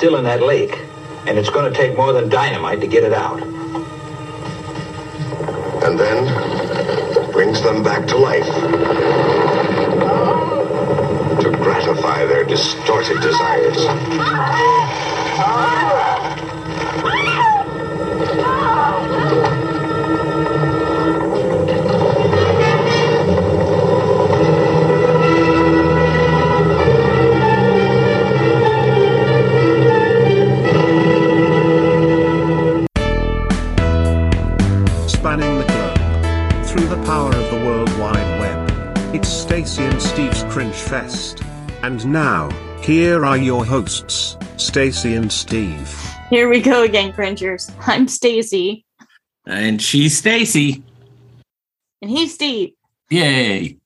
still in that lake, and it's going to take more than dynamite to get it out. And then brings them back to life to gratify their distorted desires. Ah! Ah! Web. Stacy and Steve's Cringe Fest. And now, here are your hosts, Stacy and Steve. Here we go again, cringers. I'm Stacy, And she's Stacy. and he's Steve. Yay.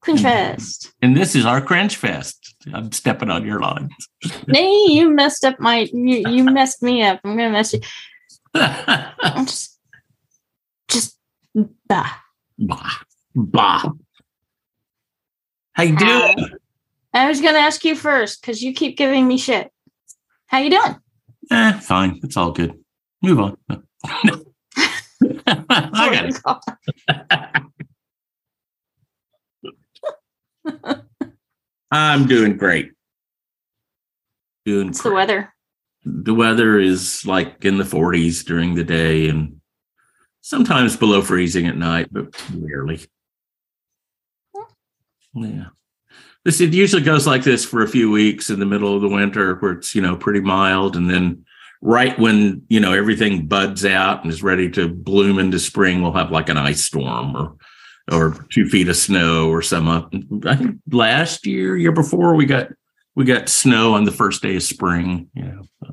Cringe Fest. And this is our Cringe Fest. I'm stepping on your lines. Nay, you messed up my. You, you messed me up. I'm gonna mess you. bah, I'm just, just bah. bah. How you doing? I was gonna ask you first because you keep giving me shit. How you doing? Eh, fine. It's all good. Move on. I got it. I'm doing great. Doing It's the weather. the weather is like in the 40s during the day and sometimes below freezing at night, but rarely. Yeah. This it usually goes like this for a few weeks in the middle of the winter where it's, you know, pretty mild. And then right when, you know, everything buds out and is ready to bloom into spring, we'll have like an ice storm or or two feet of snow or some up. I think last year, year before, we got we got snow on the first day of spring. You know, but,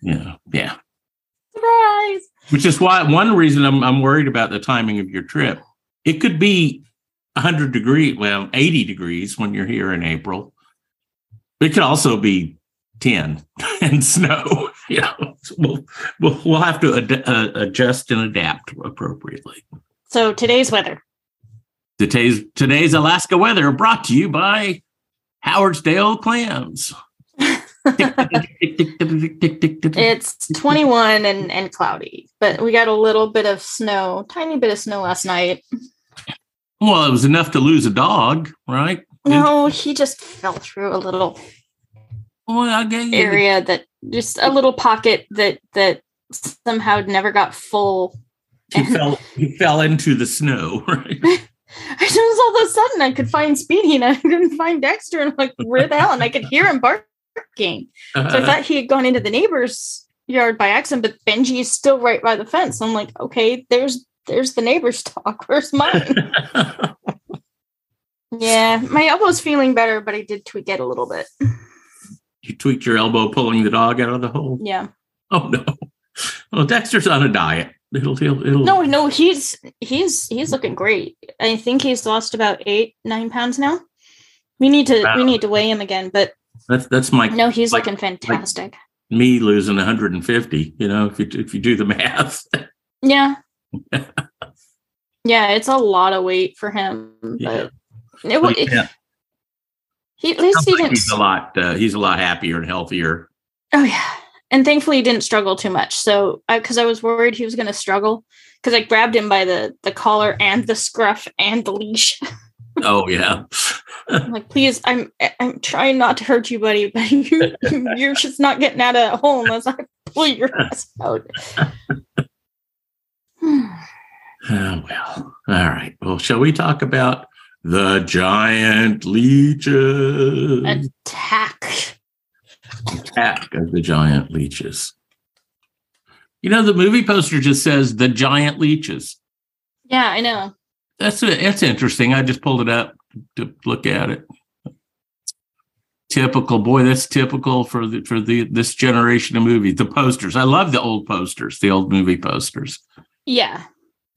yeah, yeah. Surprise! Which is why one reason I'm I'm worried about the timing of your trip. It could be 100 degrees, well, 80 degrees when you're here in April. It could also be 10 and snow. You know, we'll we'll, we'll have to ad- uh, adjust and adapt appropriately. So today's weather. Today's today's Alaska weather brought to you by Howardsdale clams. It's 21 and, and cloudy, but we got a little bit of snow, tiny bit of snow last night. Well, it was enough to lose a dog, right? No, he just fell through a little Well, I gave you the- area that just a little pocket that that somehow never got full. he fell he fell into the snow, right? I just all of a sudden I could find Speedy and I couldn't find Dexter and I'm like where the hell? And I could hear him barking. So I uh-huh. thought he had gone into the neighbor's yard by accident, but Benji is still right by the fence. I'm like, okay, there's there's the neighbor's dog. Where's mine? yeah, my elbow's feeling better, but I did tweak it a little bit. you tweaked your elbow pulling the dog out of the hole. Yeah. Oh no. Well, Dexter's on a diet. It'll it'll, it'll No, no, he's he's he's looking great. I think he's lost about eight, nine pounds now. We need to Wow. we need to weigh him again, but that's that's my no, he's like- looking fantastic. me losing 150. You know, if you if you do the math. yeah. Yeah, it's a lot of weight for him, Yeah. it, it, Yeah. he at least he didn't. he's a lot uh, he's a lot happier and healthier. Oh yeah, and thankfully he didn't struggle too much. So because I, was worried he was going to struggle, because I grabbed him by the the collar and the scruff and the leash. Oh yeah. I'm like, please, I'm I'm trying not to hurt you, buddy, but you you're just not getting out of home unless I pull your ass out. Oh, well, all right. Well, shall we talk about the giant leeches? Attack. Attack of the giant leeches. You know, the movie poster just says the giant leeches. Yeah, I know. That's that's interesting. I just pulled it up to look at it. Typical boy, that's typical for the for the this generation of movies. The posters. I love the old posters, the old movie posters. Yeah.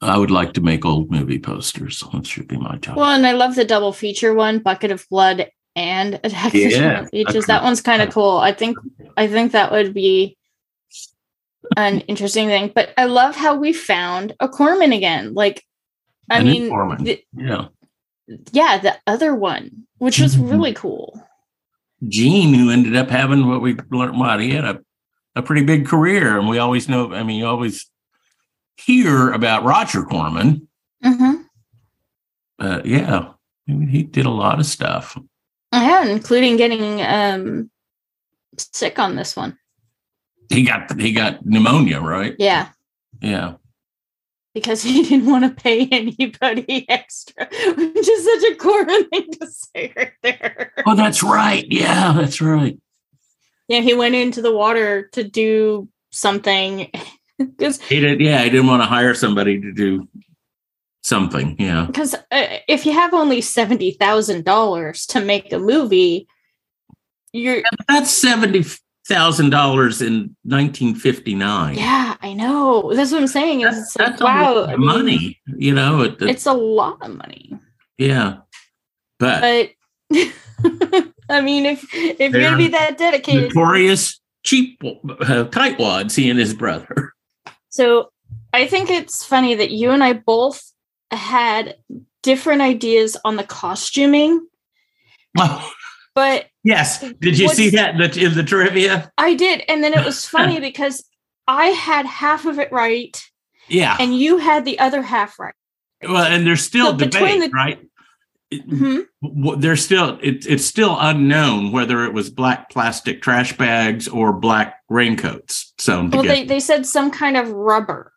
I would like to make old movie posters. That should be my job. Well, and I love the double feature one, Bucket of Blood and attack the Yeah, giant leeches. that's That one's kind of cool. I think I think that would be an interesting thing. But I love how we found a Corman again. Like, I mean, Corman. the- Yeah. yeah, the other one, which was Mhm. really cool. Gene, who ended up having what we learned, what he had a, a pretty big career. And we always know, I mean, you always hear about Roger Corman. hmm But yeah, I mean, he did a lot of stuff. Yeah, including getting um sick on this one. He got he got pneumonia, right? Yeah, Yeah. because he didn't want to pay anybody extra, which is such a Corman thing to say right there. Oh, that's right. Yeah, that's right. Yeah, he went into the water to do something because He did. Yeah, he didn't want to hire somebody to do something. Yeah. because uh, if you have only seventy thousand dollars to make a movie, you're That's seventy thousand dollars in nineteen fifty nine. yeah, I know. That's what I'm saying. Is That's, it's like, that's a wow, lot I of mean, money. You know. It, it- It's a lot of money, yeah. But but I mean, if if you're gonna be that dedicated, notorious cheap uh, tightwads, he and his brother. So I think it's funny that you and I both had different ideas on the costuming, Oh, but yes. Did you see that in the, trivia? I did. And then it was funny because I had half of it right Yeah. and you had the other half right. well, and there's still So between debate, the- right? Mhm. w- there's still it, it's still unknown whether it was black plastic trash bags or black raincoats sewn Well, together. they, they said some kind of rubber.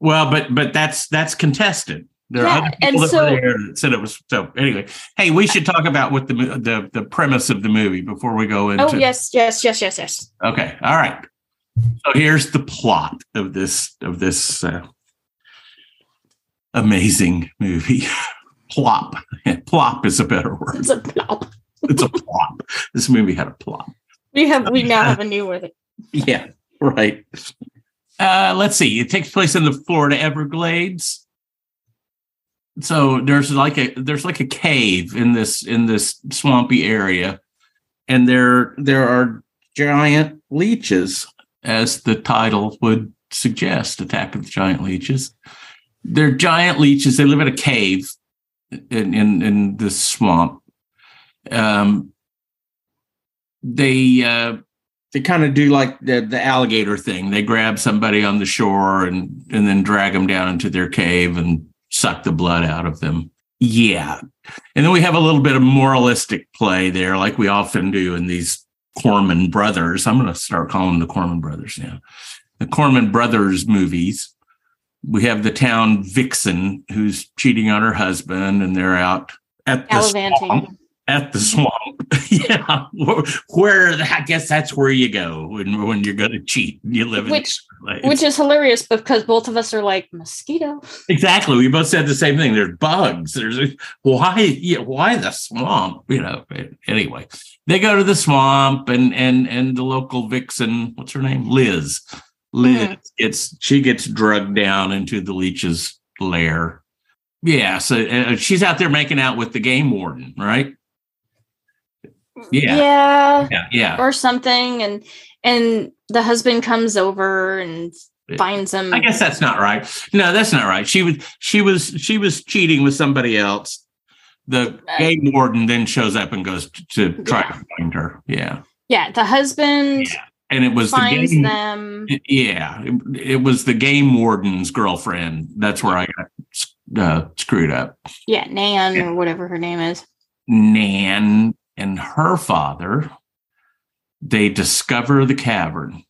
well, but but that's that's contested. There Yeah, are other people that so- were there that said it was so. Anyway, hey, we should talk about what the the the premise of the movie before we go into. Oh, yes, yes, yes, yes, yes. Okay, all right. So here's the plot of this of this uh, amazing movie. Plop. Plop is a better word. It's a plop. It's a plop. This movie had a plop. We have we now have a new word. Yeah, right. Uh, let's see. It takes place in the Florida Everglades. So there's like a there's like a cave in this in this swampy area, and there there are giant leeches, as the title would suggest. Attack of the Giant Leeches. They're giant leeches. They live in a cave in in, in swamp. Um, they uh, they kind of do like the, the alligator thing. They grab somebody on the shore and and then drag them down into their cave and suck the blood out of them. Yeah. And then we have a little bit of moralistic play there, like we often do in these Corman brothers. I'm going to start calling them the Corman brothers now. The Corman brothers movies. We have the town vixen who's cheating on her husband, and they're out at the swamp at the swamp. yeah, where, I guess that's where you go when when you're going to cheat. You live in Which- place. Which is hilarious because both of us are like mosquito. exactly. We both said the same thing. There's bugs. There's why yeah, why the swamp? You know. Anyway, they go to the swamp and and and the local vixen. What's her name? Liz. Liz gets she gets drugged down into the leech's lair. Yeah, so uh, she's out there making out with the game warden, right? Yeah, yeah. yeah, yeah. or something and and the husband comes over and finds him I guess that's not right. No, that's not right. She was she was she was cheating with somebody else. The game warden then shows up and goes t- to try Yeah. to find her. Yeah, yeah the husband Yeah. And it was the game. them Yeah, it, it was the game warden's girlfriend. That's where I got uh, screwed up. yeah nan or whatever her name is Nan and her father. They discover the cavern.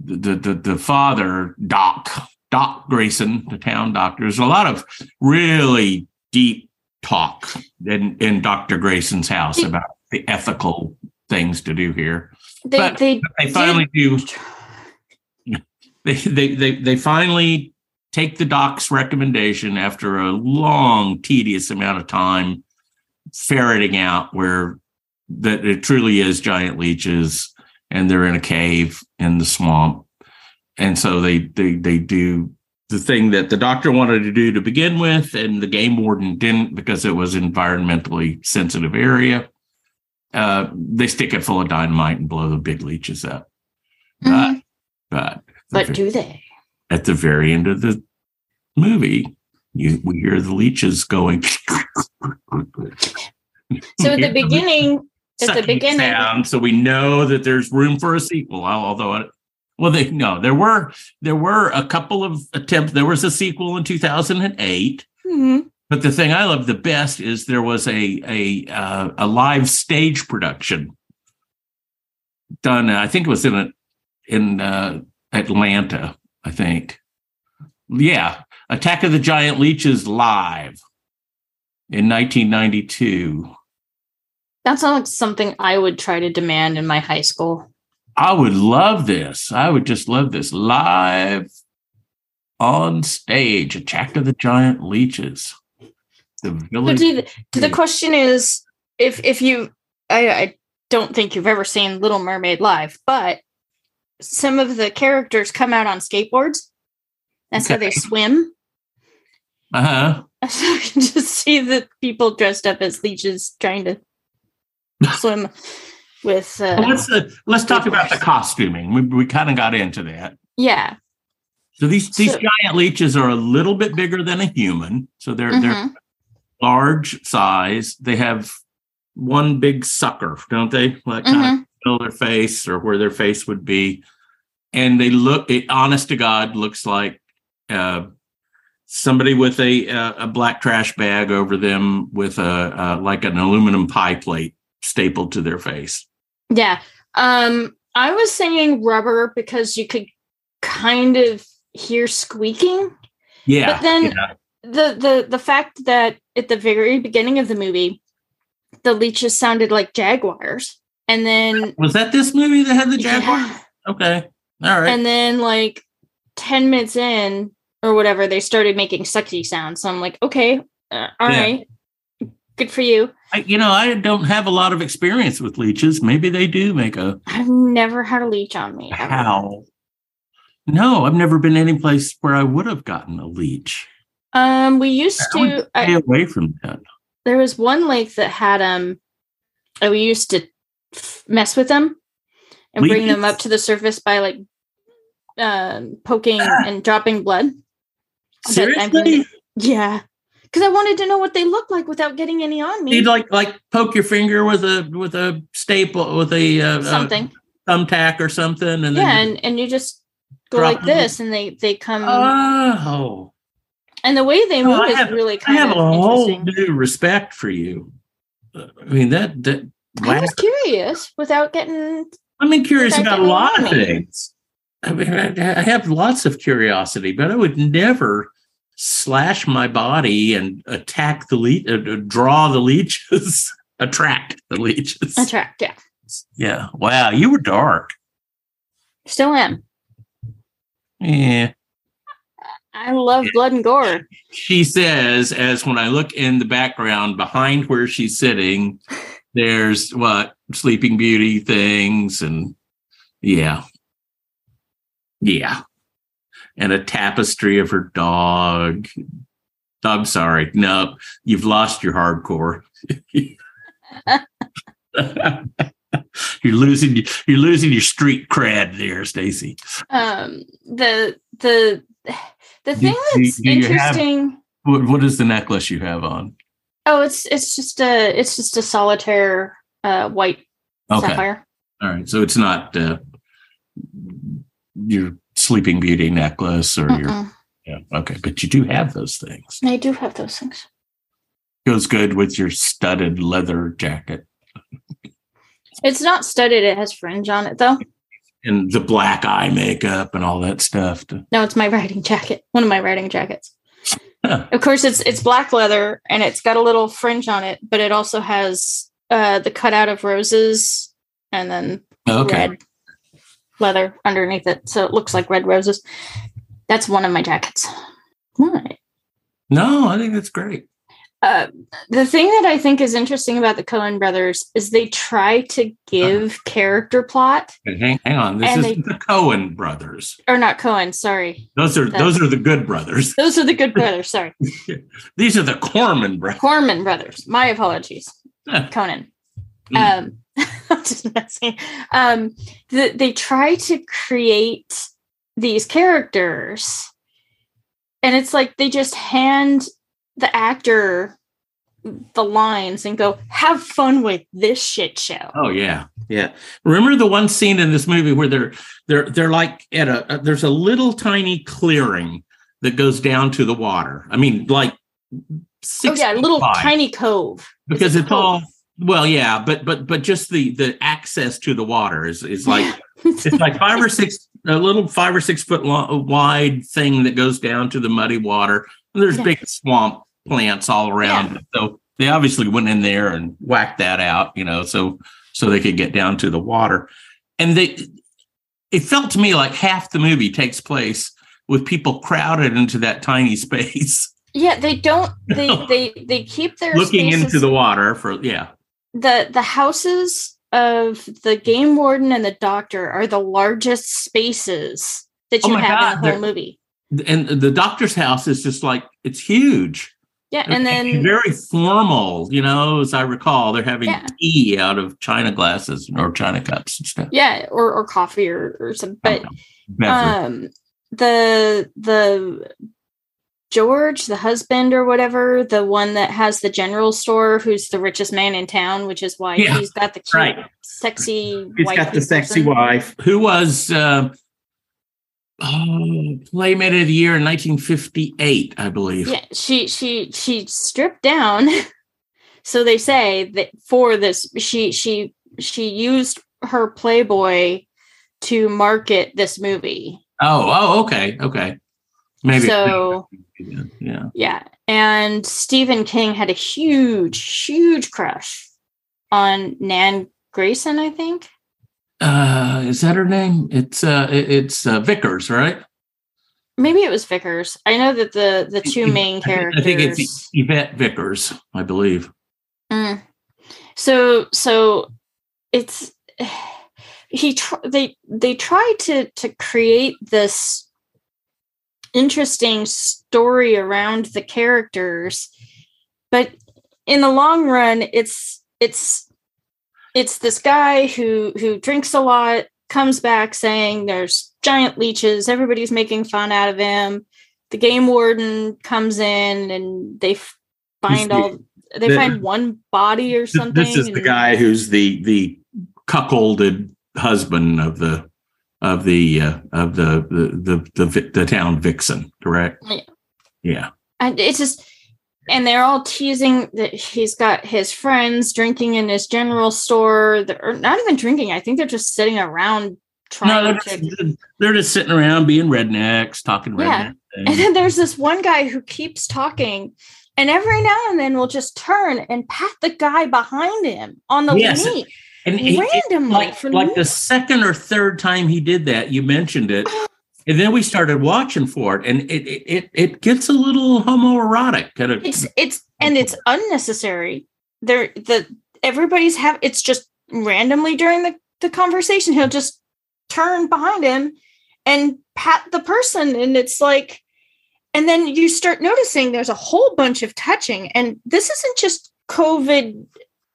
The the the, the father Doc Doc Grayson, the town doctor. There's a lot of really deep talk in in Doctor Grayson's house about the ethical things to do here. They But- they They finally do. They they they they finally take the doc's recommendation after a long, tedious amount of time ferreting out where that it truly is giant leeches and they're in a cave in the swamp. And so they they they do the thing that the doctor wanted to do to begin with, and the game warden didn't because it was environmentally sensitive area. Uh, they stick it full of dynamite and blow the big leeches up. Mhm. But But do they? at the very end of the movie, you we hear the leeches going. So at the beginning, at the beginning, sound, so we know that there's room for a sequel. Although, it, well, they no, there were there were a couple of attempts. There was a sequel in 2008, Mhm. But the thing I love the best is there was a a uh, a live stage production done. I think it was in a, in uh, Atlanta. I think, yeah, Attack of the Giant Leeches live in 1992. that sounds like something I would try to demand in my high school. I would love this. I would just love this live on stage. Attack of the Giant Leeches. The But village. the, the question is, if if you, I, I don't think you've ever seen Little Mermaid live, but some of the characters come out on skateboards. That's how they swim. Uh huh. So I can just see the people dressed up as leeches trying to swim with. Uh, let's uh, let's talk about the costuming. We we kind of got into that. yeah. So these these So- giant leeches are a little bit bigger than a human. So they're they're mhm. Large size. They have one big sucker, don't they? Like kind of of their face or where their face would be. And they look, it honest to God, looks like uh, somebody with a a black trash bag over them with a uh, like an aluminum pie plate stapled to their face. Yeah. Um, I was saying rubber because you could kind of hear squeaking. Yeah. But then- yeah. The the the fact that at the very beginning of the movie, the leeches sounded like jaguars. And then was that this movie that had the jaguar? Yeah. Okay. All right. And then like 10 minutes in or whatever, they started making sucky sounds. So I'm like, okay, uh, all Yeah. right, Good for you. I, you know, I don't have a lot of experience with leeches. Maybe they do make a I've never had a leech on me. ever. how. No, I've never been any place where I would have gotten a leech. Um, we used to. Stay I, away from that. there was one lake that had um. uh, We used to f- mess with them and bring them up to the surface by like um poking and dropping blood. But I've been- Seriously? Yeah, because I wanted to know what they look like without getting any on me. You'd like like poke your finger with a with a staple with a uh, Something. a thumbtack or something, and yeah, then and, and you just go like them. this, and they they come, oh, and the way they Oh, move I is have- really I have of a whole new respect for you. I mean that that. I was curious without getting. I'm in curious about a lot of things. I mean, I, I have lots of curiosity, but I would never slash my body and attack the leech, uh, uh, draw the leeches, attract the leeches. Attract, yeah. Yeah. Wow. You were dark. Still am. Yeah. I love blood and gore. She says, as when I look in the background behind where she's sitting, there's what Sleeping Beauty things and yeah. Yeah. And a tapestry of her dog. I'm sorry. No, you've lost your hardcore. you're losing you're losing your street cred there, Stacy. Um, the the the thing do- that's do have- interesting. What, what is the necklace you have on? Oh, it's it's just a it's just a solitaire uh, white Okay. sapphire. All right. So it's not uh, your Sleeping Beauty necklace or your. Mm-mm. Yeah. Okay. But you do have those things. I do have those things. Goes good with your studded leather jacket It's not studded. It has fringe on it though. And the black eye makeup and all that stuff. To, No, it's my riding jacket. One of my riding jackets. Of course, it's it's black leather and it's got a little fringe on it, but it also has uh, the cutout of roses and then okay. red leather underneath it, so it looks like red roses. That's one of my jackets. What? No, I think that's great. Uh, the thing that I think is interesting about the Coen brothers is they try to give character plot, hang, hang on, this is they- the Cohen brothers. or not Cohen, sorry. Those are The- those are the good brothers. Those are the good brothers, sorry. These are the Corman brothers. Corman brothers. My apologies. Conan. Mm. Um, just messing. Um, the, they try to create these characters, and it's like they just hand the actor the lines and go, "Have fun with this shit show." Oh yeah, yeah. Remember the one scene in this movie where they're they're they're like at a, a there's a little tiny clearing that goes down to the water. I mean, like six oh yeah, a little wide, tiny cove. because a it's all well, yeah, but but but just the the access to the water is is like it's like five or six a little five or six foot long, wide thing that goes down to the muddy water. There's Yeah. big swamp plants all around it. So they obviously went in there and whacked that out, you know, so so they could get down to the water. And they it felt to me like half the movie takes place with people crowded into that tiny space, yeah, they don't. They they they keep their looking into the water for yeah. the the houses of the game warden and the doctor are the largest spaces that Oh you my have God, in the whole movie. And the doctor's house is just like it's huge. Yeah, and then very formal, you know, as I recall, they're having Yeah. tea out of china glasses or china cups and stuff. yeah, or or coffee or or some. But um, the the George, the husband or whatever, the one that has the general store, who's the richest man in town, which is why Yeah, he's got the cute, right. sexy. He's got the sexy person. wife who was uh, oh, Playmate of the Year in 1958, I believe. Yeah, she she she stripped down. so they say that for this, she she she used her Playboy to market this movie. Oh, oh, okay, okay. Maybe. So yeah. yeah, and Stephen King had a huge huge crush on Nan Grayson, I think. Uh, is that her name? It's uh, it's uh, Vickers, right? Maybe it was Vickers. I know that the the two main characters. I think it's Yvette Vickers, I believe. Mm. So so it's he tr- they they try to to create this interesting story around the characters but in the long run it's it's it's this guy who who drinks a lot comes back saying there's giant leeches everybody's making fun out of him the game warden comes in and they find the- all they the- find one body or something This is the guy who's the the cuckolded husband of the of the uh, of the the the the, the town vixen, correct? Yeah. Yeah. and it's just and they're all teasing that he's got his friends drinking in his general store They're- or not even drinking i think they're just sitting around No, trying they're to just, they're just sitting around being rednecks, talking Yeah. redneck. and then there's this one guy who keeps talking and every now and then will just turn and pat the guy behind him on the Yes. knee And he- it- randomly like, like the second or third time he did that, you mentioned it. Oh, And then we started watching for it, and it it it, gets a little homoerotic. Kind of, it's it's and it's unnecessary. There the everybody's have it's just randomly during the, the conversation he'll just turn behind him and pat the person and it's like and then you start noticing there's a whole bunch of touching and this isn't just covid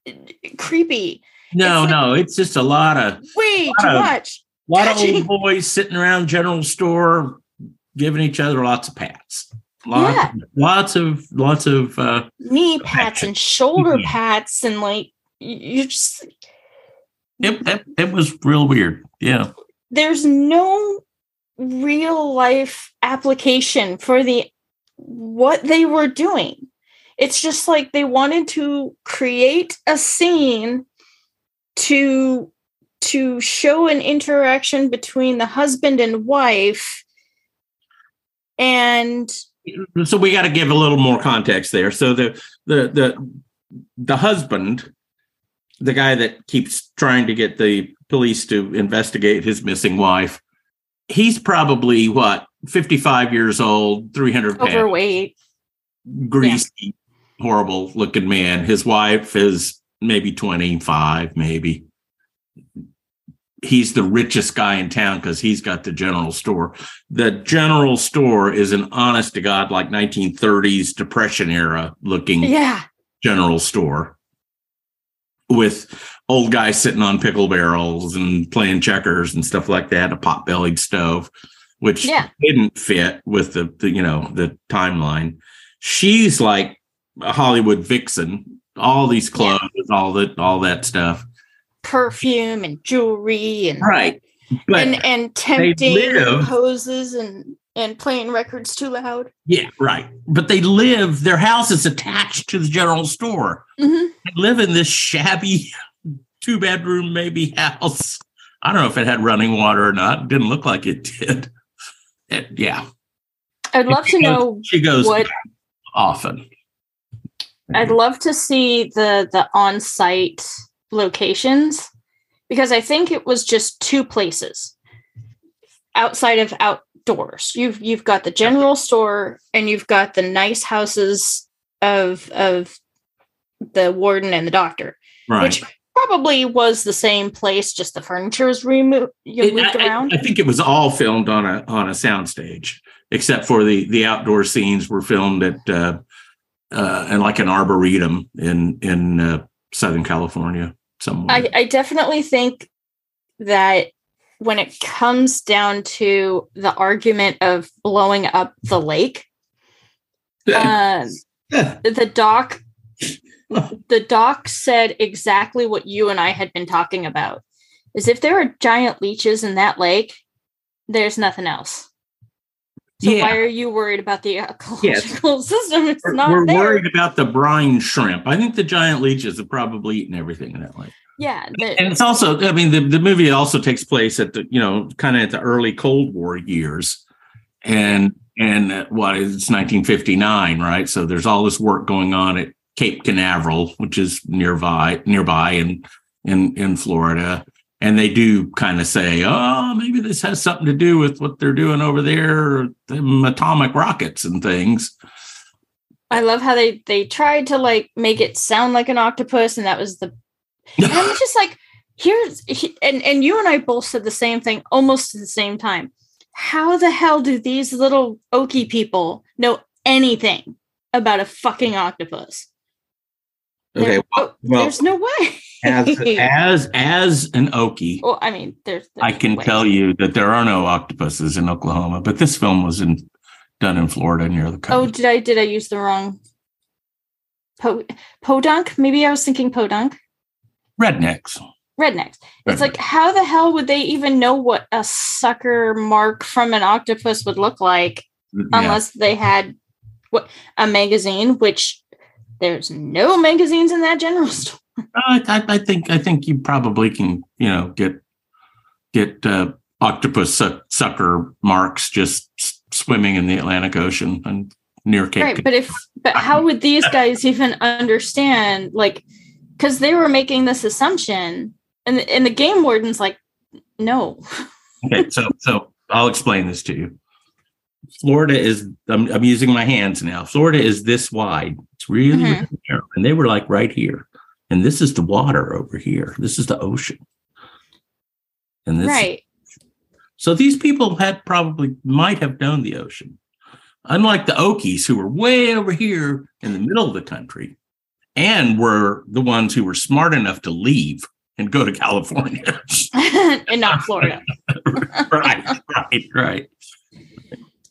uh, creepy. No, it's like- no, it's just a lot of way too much A lot of old boys sitting around general store giving each other lots of pats. Lots, Yeah. lots of lots of uh knee pats and shoulder Yeah. pats and like you you just it, it, it was real weird. Yeah. there's no real life application for the what they were doing it's just like they wanted to create a scene to to show an interaction between the husband and wife and So we got to give a little more context there. So the the the the husband, the guy that keeps trying to get the police to investigate his missing wife, he's probably what 55 years old, 300 pounds, overweight greasy, horrible looking man. His wife is maybe 25, maybe. He's the richest guy in town because he's got the general store. The general store is an honest to God, like 1930s Depression era looking Yeah. general store with old guys sitting on pickle barrels and playing checkers and stuff like that, a pot bellied stove, which Yeah. didn't fit with the, the you know the timeline. She's like a Hollywood vixen, all these clothes, all that, all that stuff. Perfume and jewelry and Right. But and and tempting live- poses and and playing records too loud. yeah, right. But they live, their house is attached to the general store. Mhm. They live in this shabby two bedroom, maybe house. I don't know if it had running water or not. It didn't look like it did. It- yeah. I'd love to goes- know She goes what often. I'd love to see the the on-site locations because I think it was just two places outside of outdoors. You've you've got the general store and you've got the nice houses of of the warden and the doctor, Right. which probably was the same place, just the furniture was removed you moved I, I- around. I think it was all filmed on a on a soundstage, except for the the outdoor scenes were filmed at uh, uh, in like an arboretum in in uh, Southern California somewhere. I, I definitely think that when it comes down to the argument of blowing up the lake, um, the doc the doc said exactly what you and I had been talking about. Is if there are giant leeches in that lake, there's nothing else. So Yeah. why are you worried about the ecological system? It's We're- not we're there. worried about the brine shrimp. I think the giant leeches have probably eaten everything in that lake. yeah, And it's also, I mean, the, the movie also takes place at the, you know, kind of at the early Cold War years. And, and uh, it's 1959, right? So there's all this work going on at Cape Canaveral, which is nearby, nearby in, in, in Florida. And they do kind of say, oh, maybe this has something to do with what they're doing over there, them atomic rockets and things. I love how they they tried to like make it sound like an octopus, and that was the. And I was just like, here's and and you and I both said the same thing almost at the same time. How the hell do these little okie people know anything about a fucking octopus? Okay, well, oh, well, there's no way. As as as an Okie, well, I mean, there's. I can ways. tell you that there are no octopuses in Oklahoma, but this film was in done in Florida near the oh, coast. Oh, did I did I use the wrong? Po podunk? Maybe I was thinking podunk. Rednecks. rednecks. It's like, how the hell would they even know what a sucker mark from an octopus would look like mm, Yeah. unless they had what a magazine? Which there's no magazines in that general store. I, I, I think I think you probably can you know get get uh, octopus suck, sucker marks just s- swimming in the Atlantic Ocean and near Cape. Right, but if but how would these guys even understand? Like, because they were making this assumption, and and the game warden's like, no. okay, so so I'll explain this to you. Florida is I'm, I'm using my hands now. Florida is this wide. It's really, Mhm. really narrow. and they were like right here, and this is the water over here. This is the ocean, and this. right. So these people had probably might have known the ocean, unlike the Okies who were way over here in the middle of the country, and were the ones who were smart enough to leave and go to California. and not Florida. right, right, right.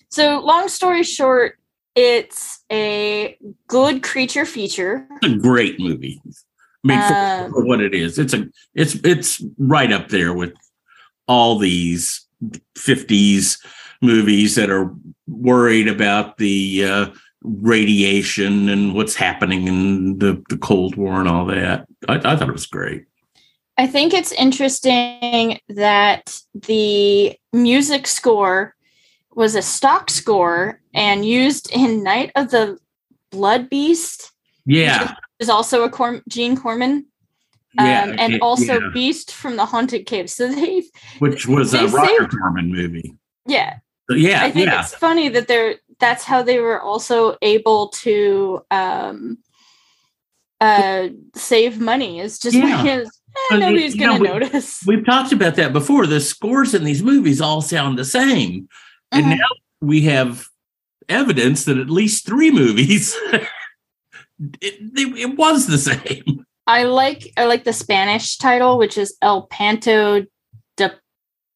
So, long story short, it's a good creature feature. It's a great movie. I mean, for- Um, for, what it is, it's a it's it's right up there with all these '50s movies that are worried about the uh, radiation and what's happening in the, the Cold War and all that. I, I thought it was great. I think it's interesting that the music score was a stock score and used in Night of the Blood Beast. Yeah, Is also a Cor- Gene Corman. yeah, um, and it- also yeah, Beast from the Haunted Cave. So they, which was a Roger Corman movie. yeah, So, yeah, I think yeah, it's funny that they're that's how they were also able to um uh save money is just Yeah. because But, nobody's you know, gonna we- notice. We've talked about that before. The scores in these movies all sound the same. And Mhm. now we have evidence that at least three movies it, it, it was the same. I like I like the Spanish title, which is El Panto de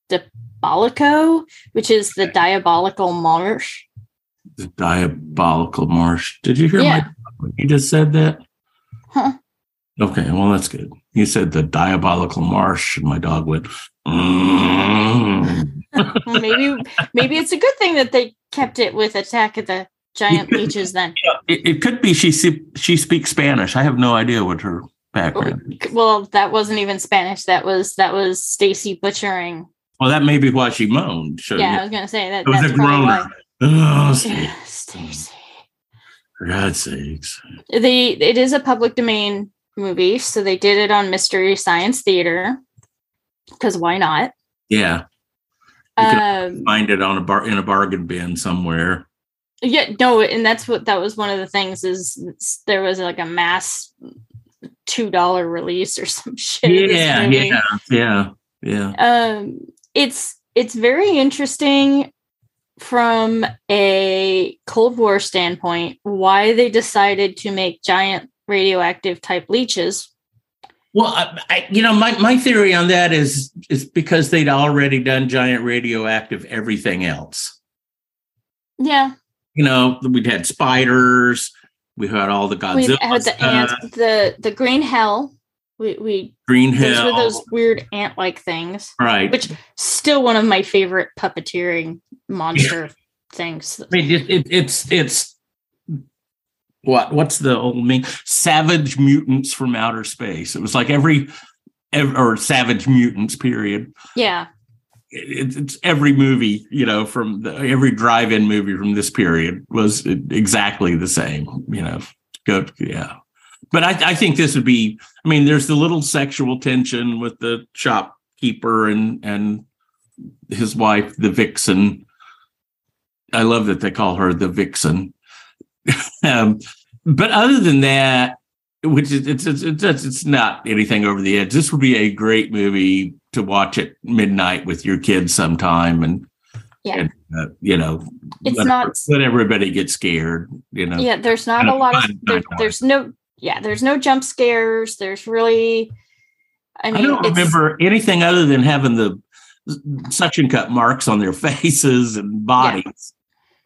Diabolico, which is the diabolical marsh. The diabolical marsh. Did you hear Yeah. my you just said that? Huh. Okay, well that's good. You said the diabolical marsh, and my dog went. "Mm." maybe maybe it's a good thing that they kept it with Attack of the Giant Yeah. Leeches then. It, it could be she she speaks Spanish. I have no idea what her background. is. Well, that wasn't even Spanish. That was that was Stacy butchering. Well, that may be why she moaned. So Yeah, I was gonna say that. it was that's a groaner. Oh, Stacy. for God's sakes! They it is a public domain movie, so they did it on Mystery Science Theater. Because why not? Yeah, You Um, find it on a bar in a bargain bin somewhere. Yeah, no, and that's what that was one of the things is there was like a mass two dollar release or some shit. Yeah, yeah, yeah, yeah. um it's it's very interesting from a cold war standpoint why they decided to make giant radioactive type leeches Well, I, I, you know, my, my theory on that is is because they'd already done giant radioactive everything else. yeah You know, we'd had spiders, we had all the Godzilla. we had the ants the the green hell we we Green those Hill, were those weird ant like things right? which still one of my favorite puppeteering monster things I mean, it, it, it's it's what what's the old mean? Savage mutants from outer space. It was like every, ev or savage mutants. Period. yeah It, it's every movie, you know, from the, every drive-in movie from this period was exactly the same. You know, go yeah. But I, I think this would be. I mean, there's the little sexual tension with the shopkeeper and and his wife, the vixen. I love that they call her the vixen. um, but other than that, which is it's, it's it's it's not anything over the edge. This would be a great movie to watch at midnight with your kids sometime, and Yeah. and, uh, you know, It's let, not- let everybody get scared. You know, yeah there's not a lot of there, there's no yeah there's no jump scares there's really i I don't remember anything other than having the suction cut marks on their faces and bodies.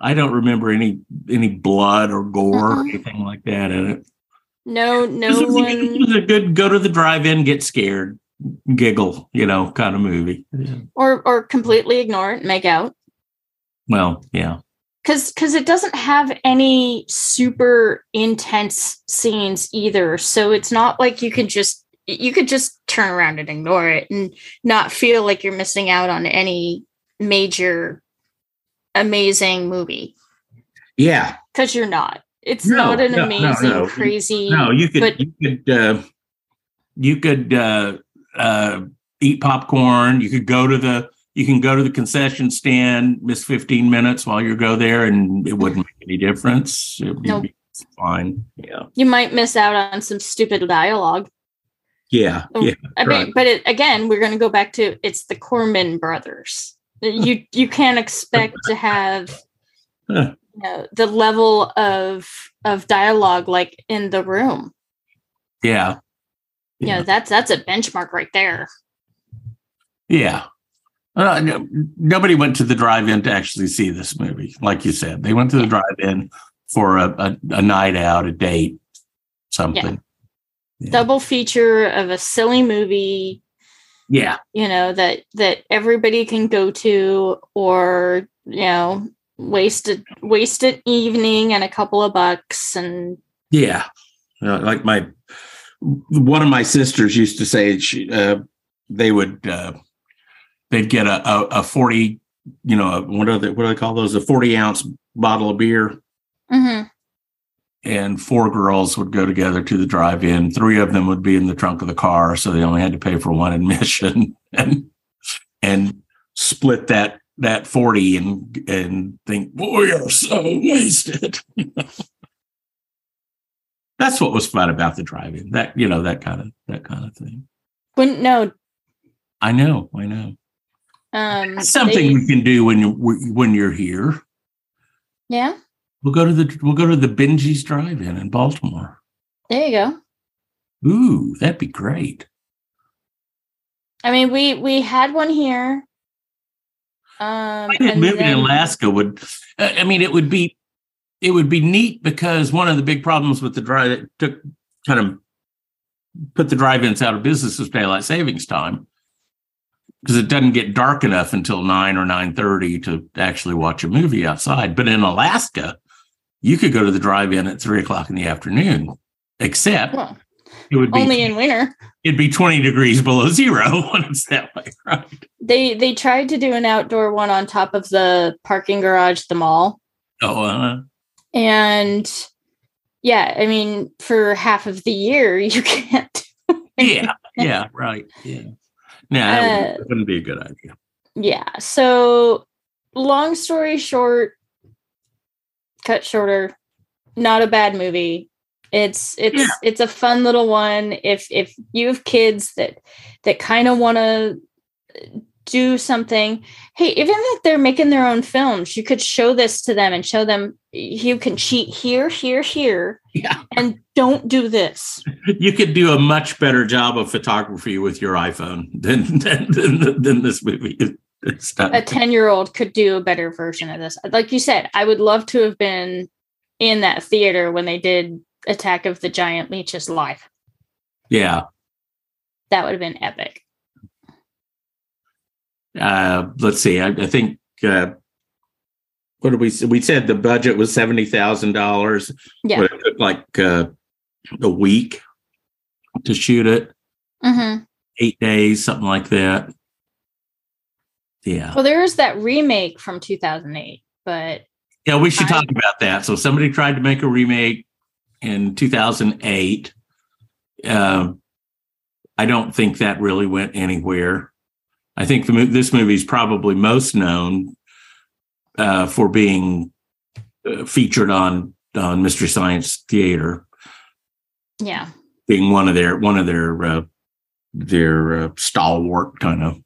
I don't remember any any blood or gore or anything like that in it. no no This was, one was a good go to the drive-in, get scared, giggle, you know, kind of movie. or or completely ignore it and make out Well, yeah, because because it doesn't have any super intense scenes either so it's not like you could just you could just turn around and ignore it and not feel like you're missing out on any major amazing movie yeah. because you're not it's No, not an no, no, amazing no. crazy No, you could but- you could uh, you could uh, uh, eat popcorn. You could go to the you can go to the concession stand, miss fifteen minutes while you go there, and it wouldn't make any difference. It would Nope. be fine. Yeah, you might miss out on some stupid dialogue yeah, Oh, yeah. I mean, but it, again, we're going to go back to it's the Corman brothers. You you can't expect to have you know, the level of of dialogue like in the room. Yeah. You know, that's that's a benchmark right there. Yeah. Uh, no, nobody went to the drive-in to actually see this movie, like you said. They went to the drive-in for a, a, a night out, a date, something. Yeah. Double feature of a silly movie, Yeah. you know, that that everybody can go to or, you know, wasted wasted evening and a couple of bucks and Yeah. Like my one of my sisters used to say she uh, they would uh, they'd get a, a, a 40 you know what are they what do they call those? A 40 ounce bottle of beer. Mhm. and four girls would go together to the drive-in. Three of them would be in the trunk of the car so they only had to pay for one admission and and split that that 40 and and think we are so wasted That's what was fun about the drive-in. That you know that kind of that kind of thing. Wouldn't know. I know, I know. Um, something they- we can do when you when you're here. yeah, We'll go to the we'll go to the Bengies Drive-In in Baltimore. there you go. Ooh, that'd be great. I mean, we we had one here. Um, I and moving in then- Alaska would I mean it would be it would be neat because one of the big problems with the drive that took kind of put the drive-ins out of business was daylight savings time because it doesn't get dark enough until 9 or 9.30 to actually watch a movie outside. But in alaska you could go to the drive-in at 3 o'clock in the afternoon except Well, it would be only in winter. it'd be 20 degrees below zero when it's that way right? They they tried to do an outdoor one on top of the parking garage, the mall, oh uh, and yeah, I mean, for half of the year you can't. yeah yeah right yeah no that Uh, wouldn't- be a good idea yeah. So, long story short, cut shorter, not a bad movie. It's it's Yeah. it's a fun little one. If if you have kids that that kind of want to do something, hey, even if they're making their own films, you could show this to them and show them you can cheat here, here, here, yeah and don't do this. you could do a much better job of photography with your iphone than than than, than this movie a 10 year old could do a better version of this. Like you said, I would love to have been in that theater when they did Attack of the Giant Leeches live. yeah That would have been epic. uh let's see i, I think uh what did we we said the budget was seventy thousand dollars. Yeah. but it took like uh a week to shoot it. Hmm eight days something like that. Yeah. Well, there is that remake from 2008, but yeah we should I- talk about that. So somebody tried to make a remake in 2008 um i don't think that really went anywhere. I think the, this movie is probably most known uh, for being uh, featured on on mystery science theater yeah. being one of their one of their uh, their uh, stalwart kind of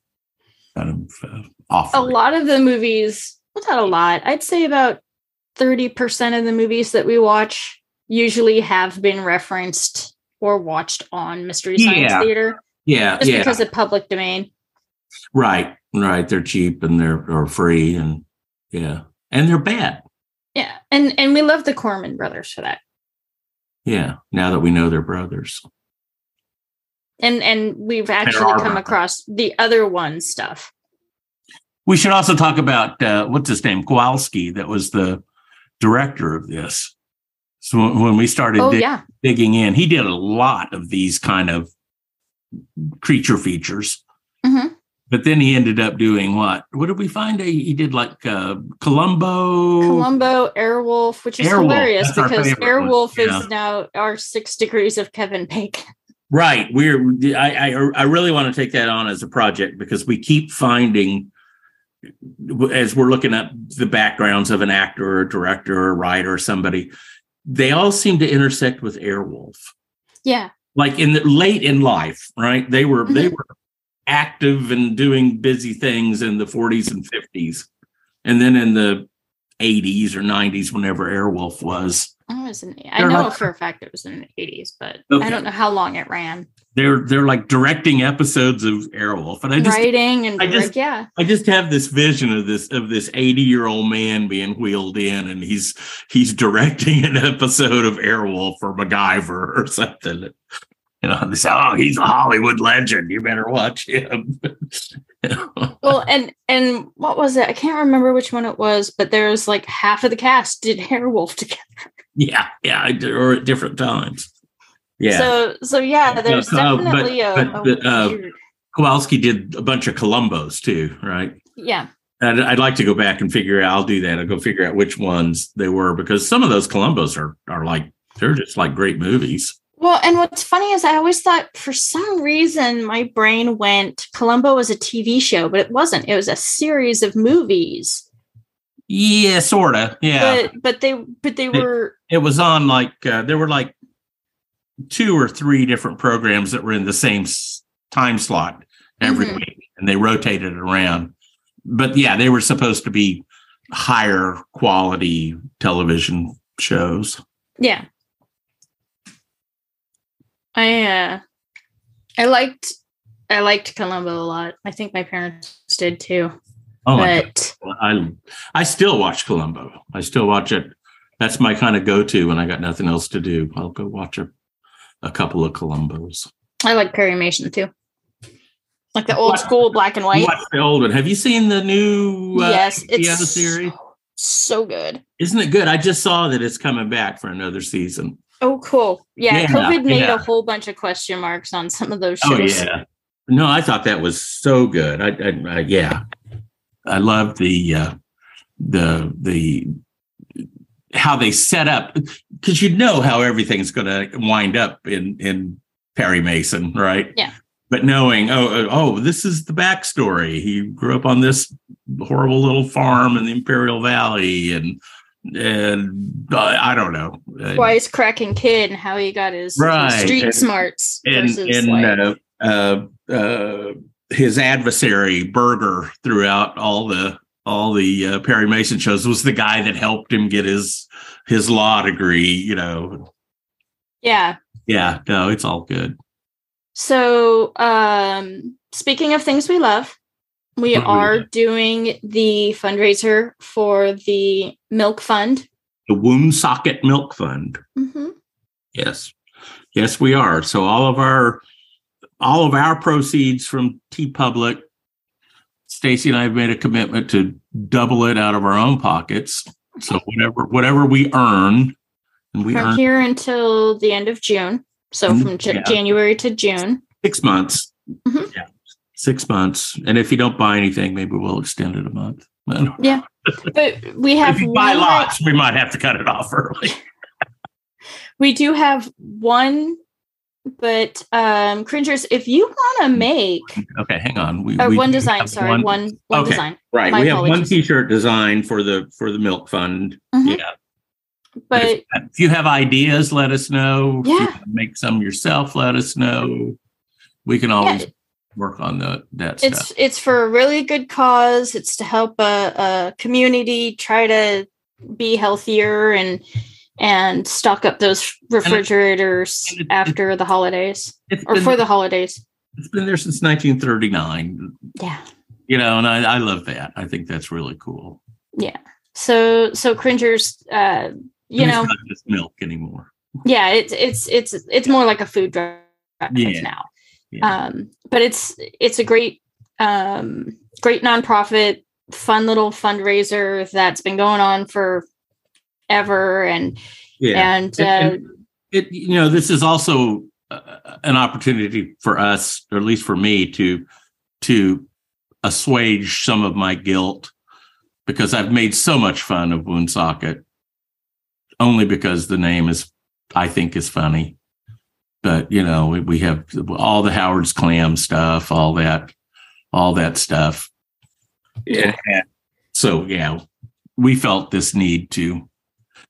kind of uh, A lot of the movies, well, not a lot, I'd say about 30% of the movies that we watch usually have been referenced or watched on Mystery Science Yeah. Theater yeah just yeah because of public domain. right right they're cheap and they're or free and yeah and they're bad Yeah. And and we love the Corman brothers for that. yeah now that we know they're brothers and and we've actually come brothers. across the other one stuff. we should also talk about uh, what's his name kowalski that was the director of this so when- we started Oh dig- yeah, digging in he did a lot of these kind of creature features Mhm. But then he ended up doing what? What did we find? He he did like uh columbo? Columbo, Airwolf, which is Airwolf, hilarious that's because Airwolf yeah. is now our six degrees of Kevin Bacon. right. We're I, I i really want to take that on as a project because we keep finding as we're looking at the backgrounds of an actor or a director or a writer or somebody they all seem to intersect with airwolf. Yeah, like in the late in life right? They were they Mhm. were active and doing busy things in the 40s and 50s and then in the 80s or 90s whenever airwolf was I was in. I know not- for a fact it was in the eighties, but Okay. I don't know how long it ran. they're they're like directing episodes of airwolf and i just Writing and I just- like, yeah, I just have this vision of this of this 80 year old man being wheeled in and he's he's directing an episode of Airwolf or MacGyver or something. You know, they say, oh, he's a Hollywood legend. You better watch him. well, and and what was it? I can't remember which one it was, but there's like half of the cast did Airwolf together. yeah, yeah, or at different times. Yeah. So so yeah, there's Uh, but- definitely a, but a uh, weird- Kowalski did a bunch of Columbos too, right? yeah. I'd, I'd like to go back and figure out. I'll do that. I'll go figure out which ones they were because some of those Columbos are are like they're just like great movies. Well, and what's funny is I always thought for some reason my brain went Columbo was a TV show, but it wasn't. It was a series of movies. Yeah, sorta. Yeah, But but they but they were it was on like uh, there were like two or three different programs that were in the same time slot every Mhm. week, and they rotated around. But yeah, they were supposed to be higher quality television shows. Yeah. I uh I liked I liked Columbo a lot. I think my parents did too. Oh but. I I still watch Columbo. I still watch it. That's my kind of go-to when I got nothing else to do. I'll go watch a, a couple of Columbos. I like Perry Mason too. Like the old What- school black and white. Watch the old one. Have you seen the new uh, yes, it's series? so, so good. Isn't it good? I just saw that it's coming back for another season. Oh, cool. Yeah, Yeah, COVID made yeah. a whole bunch of question marks on some of those shows. Oh yeah. No, I thought that was so good. I, I, I yeah, I love the uh, the the how they set up because you know how everything's going to wind up in in Perry Mason, right? Yeah. But knowing, oh, oh, oh, this is the backstory. He grew up on this horrible little farm in the Imperial Valley, and and uh, I don't know. Wise cracking kid and how he got his, his Right, street and- smarts and versus and like uh, uh, uh, his adversary Burger throughout all the all the uh, Perry Mason shows was the guy that helped him get his his law degree. You know, yeah. yeah, no, it's all good. So, um, speaking of things we love, we What do we are doing the fundraiser for the Milk Fund. The Woonsocket Milk Fund. Mm-hmm. Yes, yes, we are. So all of our all of our proceeds from TeePublic, Stacy and I have made a commitment to double it out of our own pockets. So whatever whatever we earn, and we From earn here until the end of June. So Mhm, from yeah. January to June. six months. Mhm. Yeah, six months. And if you don't buy anything, maybe we'll extend it a month. Yeah. But we have if you buy lots, we might have to cut it off early. We do have one, but um cringers, if you want to make Okay, hang on. We, or we one design, sorry, one one Okay. design. Right, My we have one. T-shirt design for the for the milk fund. Mhm. Yeah, But if, if you have ideas, let us know. If you Yeah. make some yourself, let us know. We can always work on the that it's stuff. it's for a really good cause. It's to help a, a community try to be healthier and and stock up those refrigerators and it- after the holidays or been, for the holidays. it's been there since 1939. Yeah. You know, and I, I love that. I think that's really cool. Yeah so so cringers, uh, you And know, it's not just milk anymore. yeah, it's it's it's it's more like a food drive Yeah. now. Yeah. Um, but it's it's a great um great nonprofit, fun little fundraiser that's been going on for ever and yeah. and uh, And- and it you know this is also uh, an opportunity for us or at least for me to to assuage some of my guilt because i've made so much fun of Woonsocket only because the name is i think is funny but you know we, we have all the howard's clam stuff all that all that stuff. Yeah. So yeah we felt this need to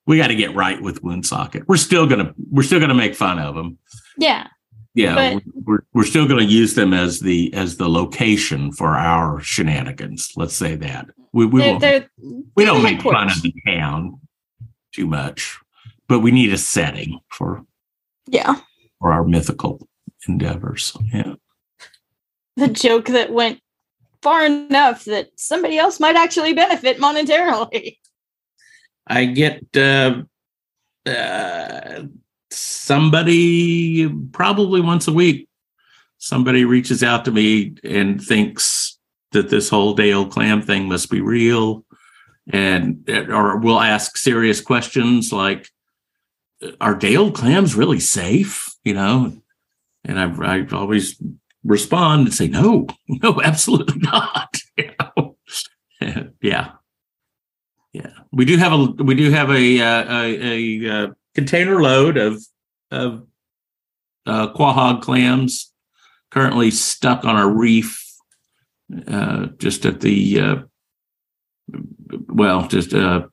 we got to get right with Woonsocket we're still gonna we're still gonna make fun of them yeah. Yeah But- we're, we're still going to use them as the as the location for our shenanigans let's say that. We we, they're, won't, they're, we don't the make fun of the town too much but we need a setting for yeah for our mythical endeavors. Yeah. The joke that went far enough that somebody else might actually benefit monetarily. I get uh, uh somebody probably once a week somebody reaches out to me and thinks that this whole Dale old clam thing must be real and or will ask serious questions like are Dale clams really safe you know and i i always respond and say no no absolutely not. You know? yeah. Yeah. We do have a we do have a uh, a, a, uh container load of of uh, quahog clams currently stuck on a reef uh, just at the uh, well, just uh,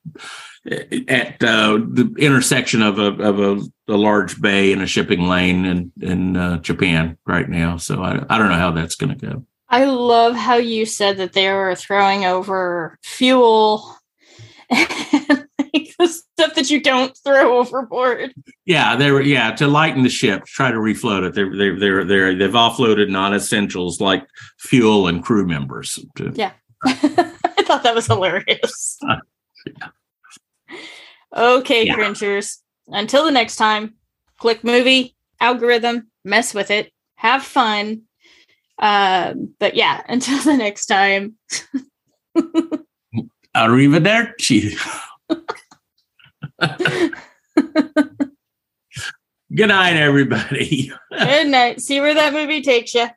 at uh, the intersection of a of a, a, large bay and a shipping lane in in uh, Japan right now. So I I don't know how that's going to go. I love how you said that they were throwing over fuel and like the stuff that you don't throw overboard. Yeah, they were yeah to lighten the ship, try to refloat it. They're they're they're they're they've offloaded non-essentials like fuel and crew members. To, yeah, I thought that was hilarious. Uh, yeah. Okay, yeah. cringers. Until the next time, click movie algorithm, mess with it, have fun. Um, but yeah, until the next time. Arrivederci. Good night, everybody. Good night. See where that movie takes you.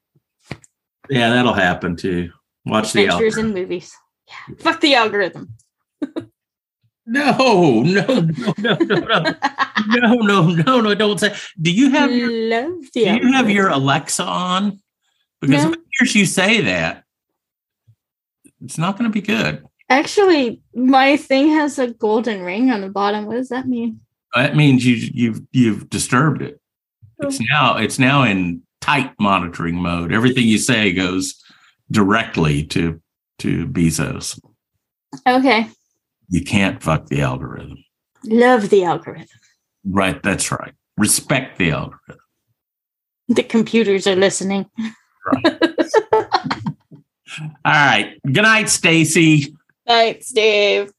Yeah, that'll happen too. Watch the Adventures in movies. Yeah. Fuck the algorithm. No, no, no, no, no, no, no, no, no, no, don't say. Do you have your, Love do you have your Alexa on? Because no. if I hears you say that, it's not going to be good. Actually, my thing has a golden ring on the bottom. What does that mean? That means you you've you've disturbed it. It's oh. now it's now in tight monitoring mode. Everything you say goes directly to to Bezos. Okay. You can't fuck the algorithm. Love the algorithm. Right, that's right. Respect the algorithm. The computers are listening. Right. All right. Good night, Stacy. Night, Steve.